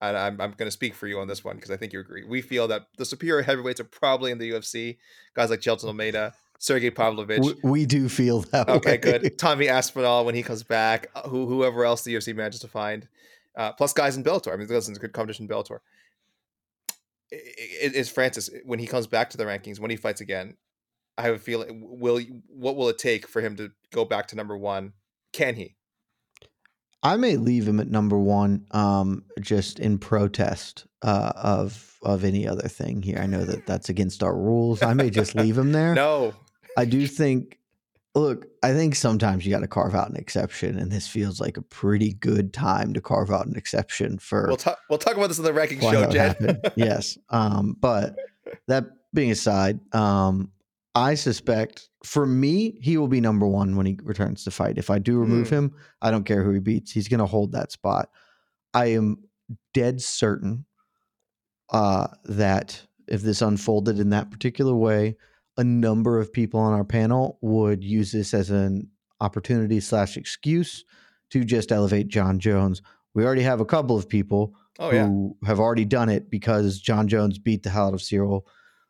And I'm, I'm going to speak for you on this one because I think you agree. We feel that the superior heavyweights are probably in the UFC. Guys like Jailton Almeida, Sergey Pavlovich. We, we, do feel that okay, way. good. [laughs] Tommy Aspinall when he comes back, uh, who whoever else the UFC manages to find, uh, plus guys in Bellator. I mean, this is a good competition in Bellator. Is Francis when he comes back to the rankings when he fights again? I have a feeling will what will it take for him to go back to number one? Can he? I may leave him at number one, um, just in protest uh, of of any other thing here. I know that that's against our rules. I may just leave him [laughs] there. no, I do think. Look, I think sometimes you got to carve out an exception, and this feels like a pretty good time to carve out an exception for. We'll talk. We'll talk about this in the ranking show, Jed. yes, um, but that being aside, um, I suspect for me, he will be number one when he returns to fight. If I do remove mm. him, I don't care who he beats. He's going to hold that spot. I am dead certain uh, that if this unfolded in that particular way, a number of people on our panel would use this as an opportunity slash excuse to just elevate Jon Jones. We already have a couple of people oh, who yeah. have already done it because Jon Jones beat the hell out of Ciryl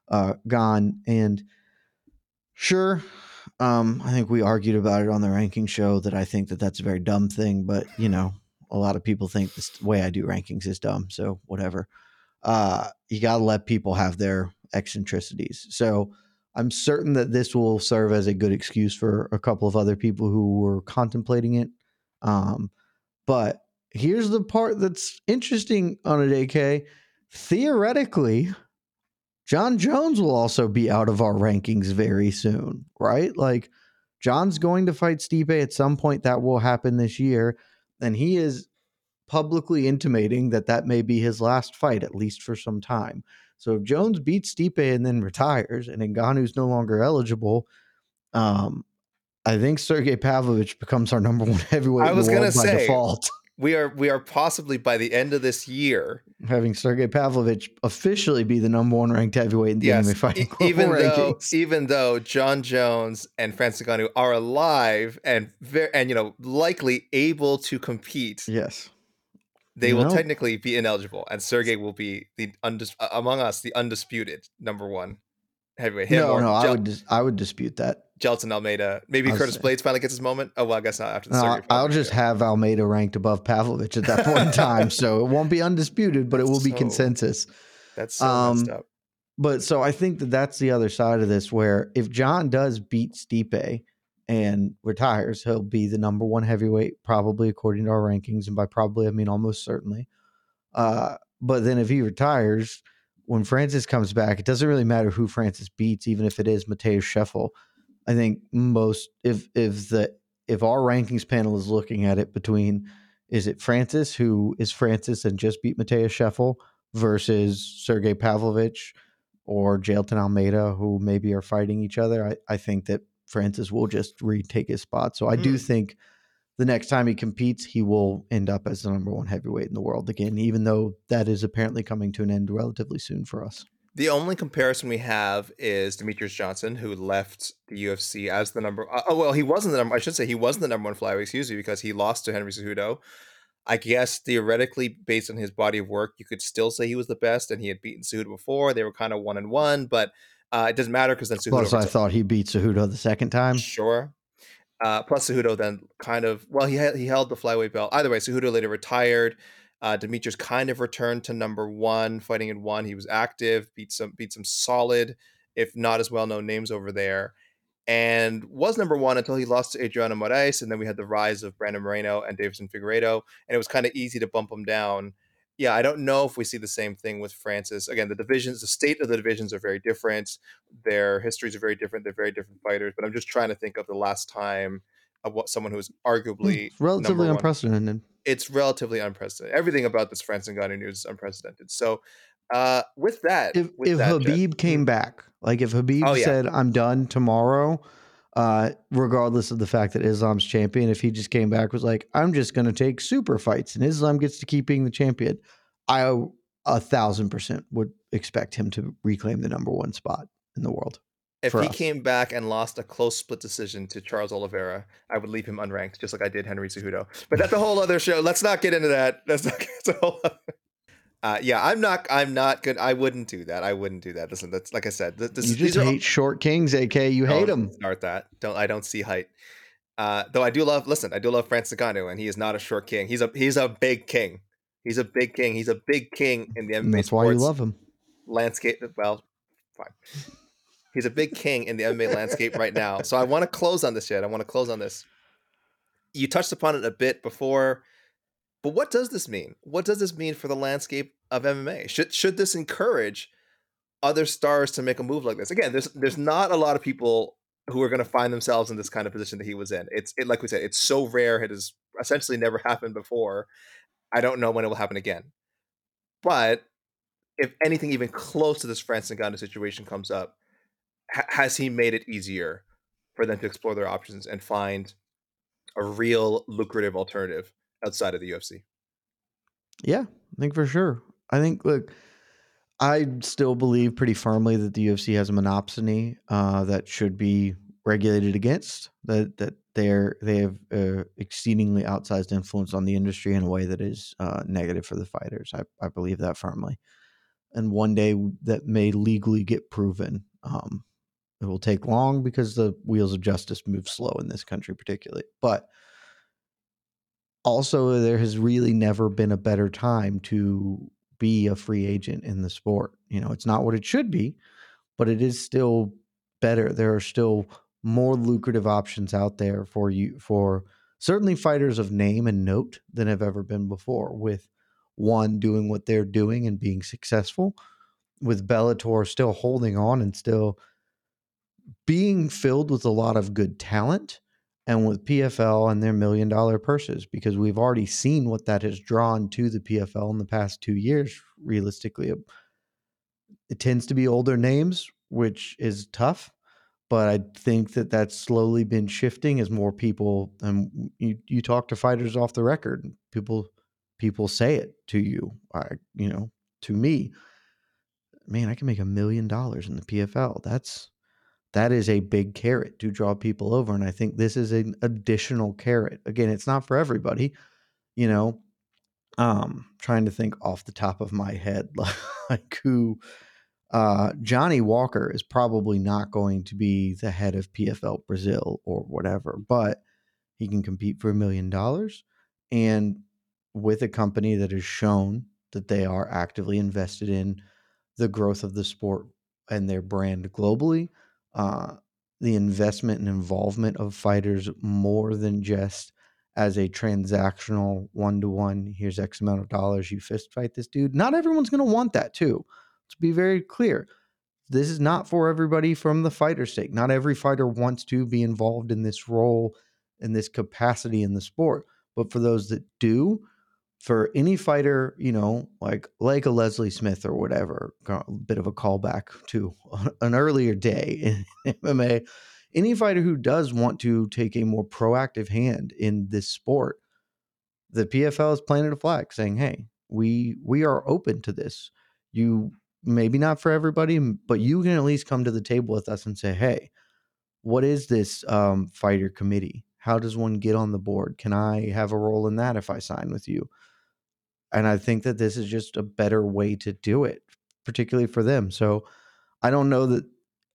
uh, Gane. And sure, um, I think we argued about it on the ranking show that I think that that's a very dumb thing, but you know, a lot of people think this way I do rankings is dumb. So whatever. Uh, you got to let people have their eccentricities. So I'm certain that this will serve as a good excuse for a couple of other people who were contemplating it. Um, but here's the part that's interesting on it, AK. Theoretically, Jon Jones will also be out of our rankings very soon, right? Like, Jon's going to fight Stipe at some point. That will happen this year. And he is publicly intimating that that may be his last fight, at least for some time. So if Jones beats Stipe and then retires, and Ngannou's no longer eligible, um, I think Sergey Pavlovich becomes our number [laughs] one heavyweight. I was going to say default. We are we are possibly by the end of this year having Sergey Pavlovich officially be the number one ranked heavyweight in the yes, MMA fighting e- [laughs] even though even though Jon Jones and Francis Ngannou are alive and very and you know likely able to compete. Yes they you will technically be ineligible, and Sergey will be the undis- among us the undisputed number one heavyweight. Him no, no, Jel- I would dis- I would dispute that. Jailton Almeida, maybe Curtis. Blaydes finally gets his moment. Oh well, I guess not after the no, Sergey. I'll just have Almeida ranked above Pavlovich at that point in time, so it won't be undisputed, but that's it will be [laughs] so, consensus. That's so um, messed up. But so I think that that's the other side of this, where if Jon does beat Stipe and retires, he'll be the number one heavyweight, probably according to our rankings. And by probably, I mean almost certainly. Uh, but then if he retires, when Francis comes back, it doesn't really matter who Francis beats, even if it is Matheus Scheffel. I think most if if the if our rankings panel is looking at it between is it Francis who is Francis and just beat Matheus Scheffel versus Sergey Pavlovich or Jailton Almeida who maybe are fighting each other, I, I think that Francis will just retake his spot. So I mm. do think the next time he competes, he will end up as the number one heavyweight in the world again, even though that is apparently coming to an end relatively soon for us. The only comparison we have is Demetrious Johnson, who left the UFC as the number. Uh, oh well, he wasn't the number. I should say he wasn't the number one flyweight, excuse me, because he lost to Henry Cejudo. I guess theoretically, based on his body of work, you could still say he was the best, and he had beaten Cejudo before. They were kind of one and one, but uh, it doesn't matter because then Cejudo. Plus, I thought he beat Cejudo the second time. Sure. Uh, plus, Cejudo then kind of well, he he held the flyweight belt. Either way, Cejudo later retired. Uh, Demetrius kind of returned to number one, fighting in one. He was active, beat some beat some solid, if not as well known names over there, and was number one until he lost to Adriano Moraes, and then we had the rise of Brandon Moreno and Deiveson Figueiredo, and it was kind of easy to bump him down. Yeah, I don't know if we see the same thing with Francis. Again, the divisions, the state of the divisions are very different. Their histories are very different. They're very different fighters. But I'm just trying to think of the last time of what someone who's arguably It's relatively unprecedented. It's relatively unprecedented. Everything about this Francis Ngannou news is unprecedented. So, uh, with that, If with if that, Jen- Khabib came back, like if Khabib Oh, yeah. said, "I'm done tomorrow," uh, regardless of the fact that Islam's champion, if he just came back was like, "I'm just going to take super fights," and Islam gets to keep being the champion, I a thousand percent would expect him to reclaim the number one spot in the world. if he us. came back and lost a close split decision to Charles Oliveira, I would leave him unranked, just like I did Henry Cejudo. But that's a whole other show. Let's not get into that. That's not. [laughs] That's a whole. Other... Uh, yeah, I'm not. I'm not good. I wouldn't do that. I wouldn't do that. Listen, that's like I said. This, you these just are- hate short kings, AK. You hate them. Start that. Don't. I don't see height. Uh, though I do love. Listen, I do love Francis Ngannou, and he is not a short king. He's a. He's a big king. He's a big king. He's a big king in the And MMA that's why you love him. landscape. Well, fine. He's a big king in the MMA landscape right now. So I want to close on this yet. I want to close on this. You touched upon it a bit before, but what does this mean? What does this mean for the landscape of MMA? Should should this encourage other stars to make a move like this? Again, there's there's not a lot of people who are going to find themselves in this kind of position that he was in. It's it, like we said, it's so rare. It has essentially never [laughs] happened before. I don't know when it will happen again. But if anything even close to this Francis Ngannou situation comes up, ha- has he made it easier for them to explore their options and find a real lucrative alternative outside of the UFC? Yeah, I think for sure. I think look, I still believe pretty firmly that the UFC has a monopsony uh, that should be regulated against. That that they're they have uh, exceedingly outsized influence on the industry in a way that is uh, negative for the fighters. I, I believe that firmly, and one day that may legally get proven. Um, it will take long because the wheels of justice move slow in this country, particularly, but also there has really never been a better time to be a free agent in the sport. You know, it's not what it should be, but it is still better. There are still more lucrative options out there for you for certainly fighters of name and note than have ever been before with one doing what they're doing and being successful with Bellator still holding on and still being filled with a lot of good talent and with PFL and their million dollar purses because we've already seen what that has drawn to the PFL in the past two years. Realistically, it tends to be older names, which is tough. But I think that that's slowly been shifting as more people and you you talk to fighters off the record, people people say it to you, I, you know, to me. Man, I can make a million dollars in the PFL. That's that is a big carrot to draw people over. And I think this is an additional carrot. Again, it's not for everybody, you know. Um, trying to think off the top of my head, [laughs] like who uh Johnny Walker is probably not going to be the head of PFL Brazil or whatever, but he can compete for a million dollars and with a company that has shown that they are actively invested in the growth of the sport and their brand globally uh, the investment and involvement of fighters more than just as a transactional one to one. Here's X amount of dollars. You fist fight this dude. Not everyone's going to want that too. Let's be very clear. This is not for everybody from the fighter's sake. Not every fighter wants to be involved in this role, in this capacity in the sport. But for those that do, for any fighter, you know, like like a Leslie Smith or whatever, a bit of a callback to [laughs] an earlier day in MMA. Any fighter who does want to take a more proactive hand in this sport, the PFL is planted a flag saying, "Hey, we we are open to this. You maybe not for everybody, but you can at least come to the table with us and say, "Hey, what is this um, fighter committee? How does one get on the board? Can I have a role in that if I sign with you? And I think that this is just a better way to do it, particularly for them. So I don't know that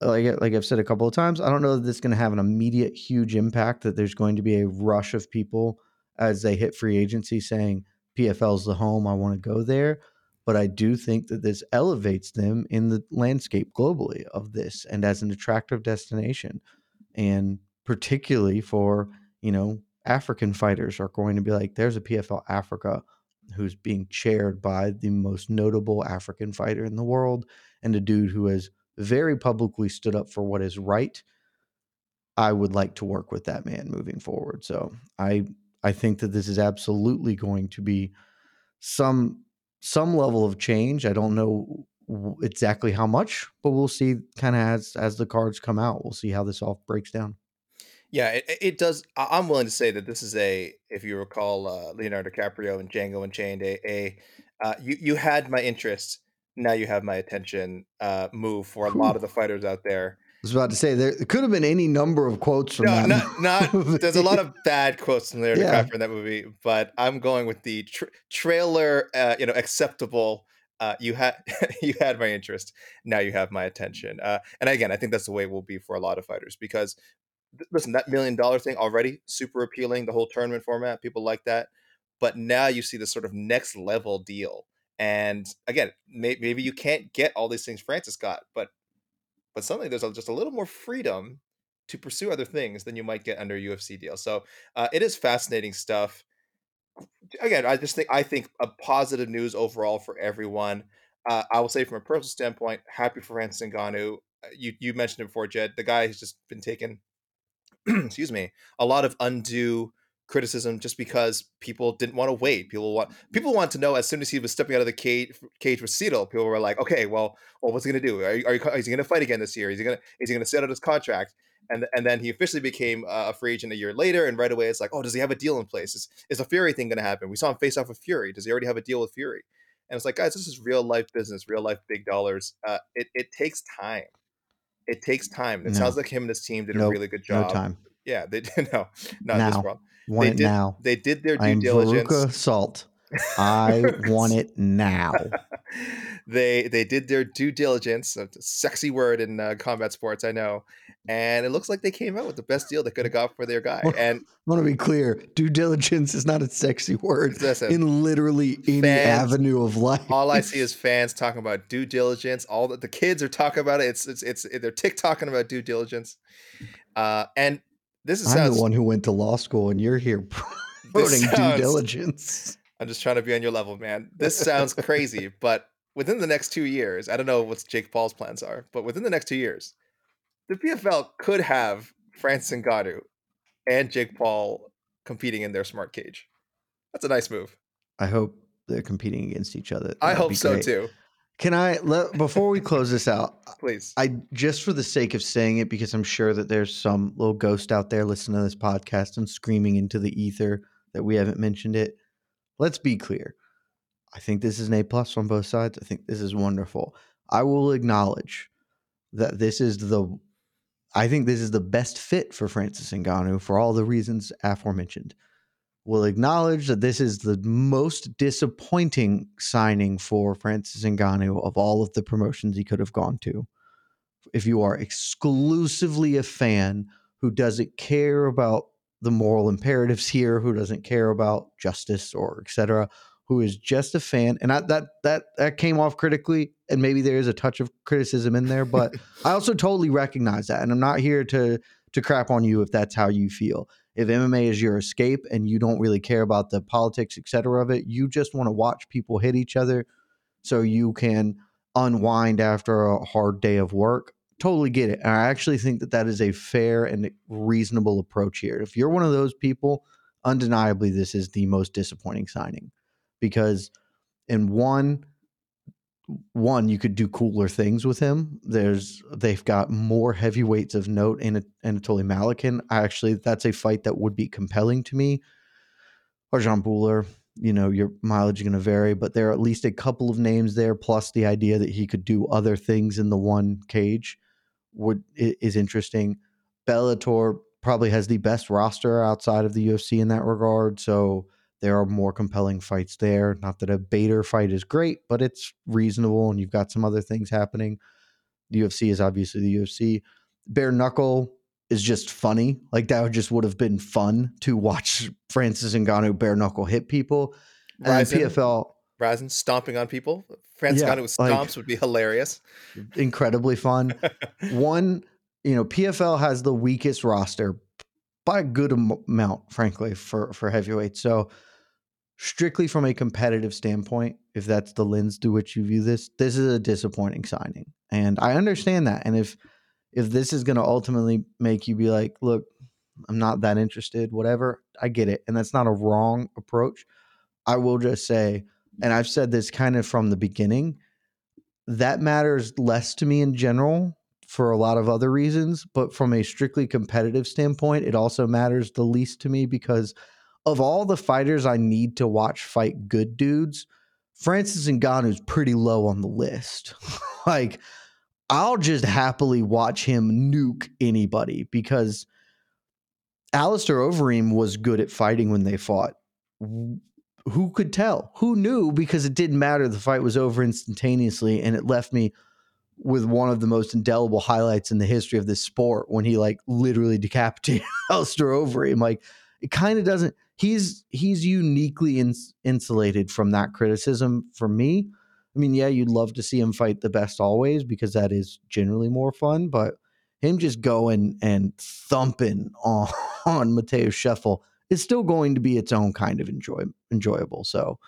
like like I've said a couple of times, I don't know that this is going to have an immediate huge impact that there's going to be a rush of people as they hit free agency saying PFL's the home, I want to go there. But I do think that this elevates them in the landscape globally of this and as an attractive destination. And particularly for, you know, African fighters are going to be like, there's a PFL Africa who's being chaired by the most notable African fighter in the world and a dude who has very publicly stood up for what is right. I would like to work with that man moving forward. So I I think that this is absolutely going to be some some level of change. I don't know exactly how much, but we'll see kind of as as the cards come out. We'll see how this all breaks down. Yeah, it, it does. I'm willing to say that this is a, if you recall, uh, Leonardo DiCaprio and Django Unchained, a, a uh, you you had my interest, now you have my attention. Uh, move for a lot of the fighters out there. I was about to say there could have been any number of quotes from no, that. Not, not [laughs] there's a lot of bad quotes from Leonardo yeah. DiCaprio in that movie, but I'm going with the tra- trailer. Uh, you know, acceptable. Uh, you had [laughs] you had my interest. Now you have my attention. Uh, and again, I think that's the way it will be for a lot of fighters because listen, that million dollar thing already super appealing. The whole tournament format, people like that. But now you see the sort of next level deal. And again, may, maybe you can't get all these things Francis got, but but suddenly there's just a little more freedom to pursue other things than you might get under UFC deal. So uh, it is fascinating stuff. Again, I just think I think a positive news overall for everyone. Uh, I will say from a personal standpoint, happy for Francis Ngannou. Uh, you you mentioned it before, Jed. The guy has just been taken [clears throat] excuse me, a lot of undue criticism just because people didn't want to wait. People want people want to know as soon as he was stepping out of the cage cage with Cedal, people were like, okay, well, well what's he gonna do? Are, are you, is he gonna fight again this year? Is he gonna is he gonna set out his contract? And and then he officially became a free agent a year later, and right away it's like, oh, does he have a deal in place? Is is a Fury thing gonna happen? We saw him face off with Fury. Does he already have a deal with Fury? And it's like, guys, this is real life business, real life big dollars. Uh, it it takes time. It takes time. It no. sounds like him and his team did nope, a really good job. No time yeah, they [laughs] did. No, not now. this problem. Want they did, now. They did their due I am diligence. Veruca Salt. I [laughs] want it now. [laughs] they they did their due diligence. a sexy word in uh, combat sports, I know. And it looks like they came out with the best deal they could have got for their guy. And I want to be clear: due diligence is not a sexy word listen, in literally any fans, avenue of life. All I [laughs] see is fans talking about due diligence. All that the kids are talking about it. It's it's it's they're TikToking about due diligence. Uh, and this is I'm sounds, the one who went to law school, and you're here promoting sounds, due diligence. I'm just trying to be on your level, man. This sounds crazy, [laughs] but within the next two years, I don't know what Jake Paul's plans are, but within the next two years, the PFL could have Francis Ngannou and Jake Paul competing in their smart cage. That's a nice move. I hope they're competing against each other. That'd I hope so too. Can I let before we close this out, please? I just for the sake of saying it, because I'm sure that there's some little ghost out there listening to this podcast and screaming into the ether that we haven't mentioned it. Let's be clear. I think this is an A plus on both sides. I think this is wonderful. I will acknowledge that this is the I think this is the best fit for Francis Ngannou for all the reasons aforementioned will acknowledge that this is the most disappointing signing for Francis Ngannou of all of the promotions he could have gone to. If you are exclusively a fan who doesn't care about the moral imperatives here, who doesn't care about justice or etc., who is just a fan, and I, that that that came off critically, and maybe there is a touch of criticism in there, but [laughs] I also totally recognize that, and I'm not here to to crap on you if that's how you feel if MMA is your escape and you don't really care about the politics, et cetera, of it, you just want to watch people hit each other so you can unwind after a hard day of work. Totally get it. I actually think that that is a fair and reasonable approach here. If you're one of those people, undeniably, this is the most disappointing signing because, in one, one you could do cooler things with him there's they've got more heavyweights of note in Anatoly Malykhin actually that's a fight that would be compelling to me Arjan Bhullar you know your mileage is going to vary but there are at least a couple of names there plus the idea that he could do other things in the one cage would is interesting Bellator probably has the best roster outside of the UFC in that regard. So there are more compelling fights there. Not that a Bader fight is great, but it's reasonable, and you've got some other things happening. The UFC is obviously the UFC. Bare knuckle is just funny. Like that just would have been fun to watch Francis Ngannou bare knuckle hit people. And Rizin. PFL Rizin stomping on people. Francis Yeah, with like- stomps would be hilarious. incredibly fun. [laughs] One, you know, PFL has the weakest roster by a good amount, frankly, for for heavyweight. So, strictly from a competitive standpoint, if that's the lens through which you view this, this is a disappointing signing, and I understand that. And if if this is going to ultimately make you be like, look, I'm not that interested, whatever, I get it, and that's not a wrong approach. I will just say, and I've said this kind of from the beginning that matters less to me in general for a lot of other reasons, but from a strictly competitive standpoint, it also matters the least to me because of all the fighters I need to watch fight good dudes, Francis Ngannou's pretty low on the list. [laughs] like, I'll just happily watch him nuke anybody because Alistair Overeem was good at fighting when they fought. Who could tell? Who knew? Because it didn't matter. The fight was over instantaneously, and it left me with one of the most indelible highlights in the history of this sport when he like literally decapitated [laughs] Alistair Overeem. Like it kind of doesn't. He's he's uniquely ins- insulated from that criticism for me. I mean, yeah, you'd love to see him fight the best always because that is generally more fun, but him just going and thumping on, [laughs] on Mateo Scheffel is still going to be its own kind of enjoy enjoyable. So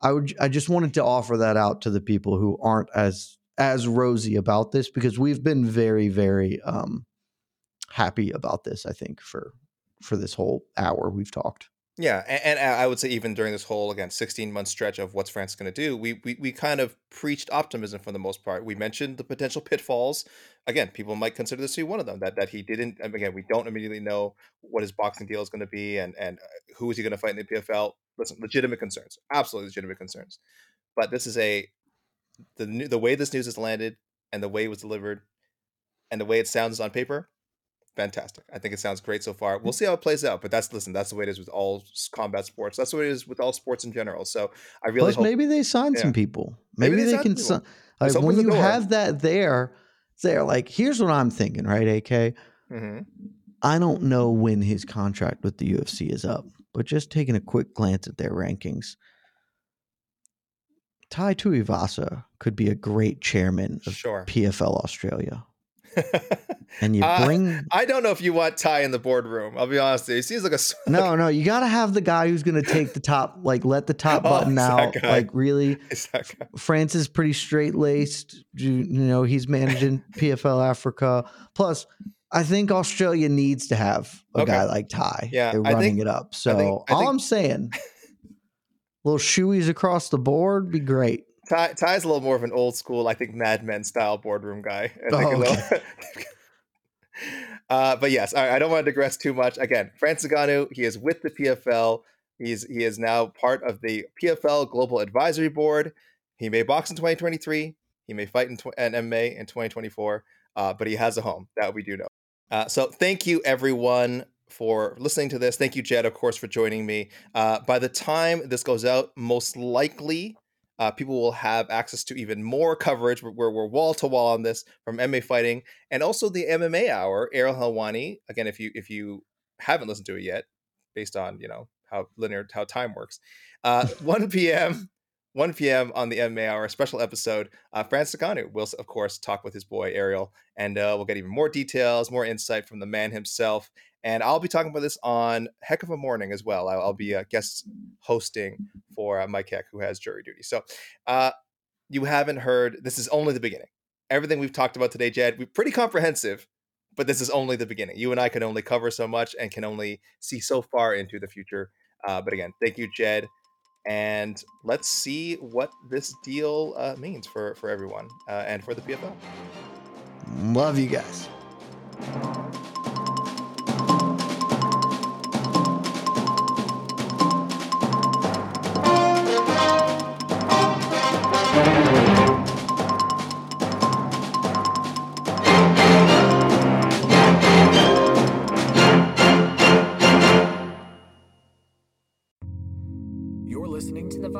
I would I just wanted to offer that out to the people who aren't as as rosy about this because we've been very very um happy about this I think for for this whole hour we've talked. Yeah, and, and I would say even during this whole again 16 month stretch of what's France going to do, we, we we kind of preached optimism for the most part. We mentioned the potential pitfalls. Again, people might consider this to be one of them. That that he didn't. Again, we don't immediately know what his boxing deal is going to be, and and uh, who is he going to fight in the PFL. Listen, legitimate concerns, absolutely legitimate concerns. But this is a the the way this news has landed, and the way it was delivered, and the way it sounds on paper fantastic. I think it sounds great so far. We'll see how it plays out, but that's listen, that's the way it is with all combat sports. That's the way it is with all sports in general. So I really Plus, hope maybe they sign yeah. some people. Maybe Maybe, they they, can. people. like, when you have that there, there. Like, here's what I'm thinking, right? AK, Mhm. I don't know when his contract with the UFC is up, but just taking a quick glance at their rankings, Tai Tuivasa could be a great chairman of Sure. PFL Australia. [laughs] And you Uh, bring I don't know if you want Tai in the boardroom. I'll be honest. He seems like a no, [laughs] no, you got to have the guy who's going to take the top, like let the top Oh, button out. Like really, [laughs] Is that guy- France is pretty straight laced. You, you know, he's managing PFL Africa. Plus, I think Australia needs to have a Okay. guy like Tai. Yeah, They're running think- it up. So I think- I all think- I'm saying, little shoeies across the board be great. Tai Tai's a little more of an old school, I think, Mad Men style boardroom guy. [laughs] Oh, a little- [laughs] uh, but yes, I, I don't want to digress too much. Again, Francis Ngannou, he is with the PFL. He's he is now part of the PFL Global Advisory Board. He may box in 2023. He may fight in, in MMA in 2024. Uh, but he has a home that we do know. Uh, so thank you everyone for listening to this. Thank you, Jed, of course, for joining me. Uh, by the time this goes out, most likely uh, people will have access to even more coverage. Where we're, wall to wall on this from MMA fighting and also the MMA hour. Ariel Helwani. Again, if you if you haven't listened to it yet, based on you know how linear how time works, uh, [laughs] 1 p.m. 1 p.m. on the MMA Hour, special episode. Uh, Francis Ngannou will, of course, talk with his boy Ariel, and uh, we'll get even more details, more insight from the man himself. And I'll be talking about this on Heck of a Morning as well. I'll, I'll be uh, guest hosting for uh, Mike Heck, who has jury duty. So uh, you haven't heard, this is only the beginning. Everything we've talked about today, Jed, we're pretty comprehensive, but this is only the beginning. You and I can only cover so much and can only see so far into the future. Uh, but again, thank you, Jed and let's see what this deal uh, means for for everyone uh, and for the PFL. Love you guys.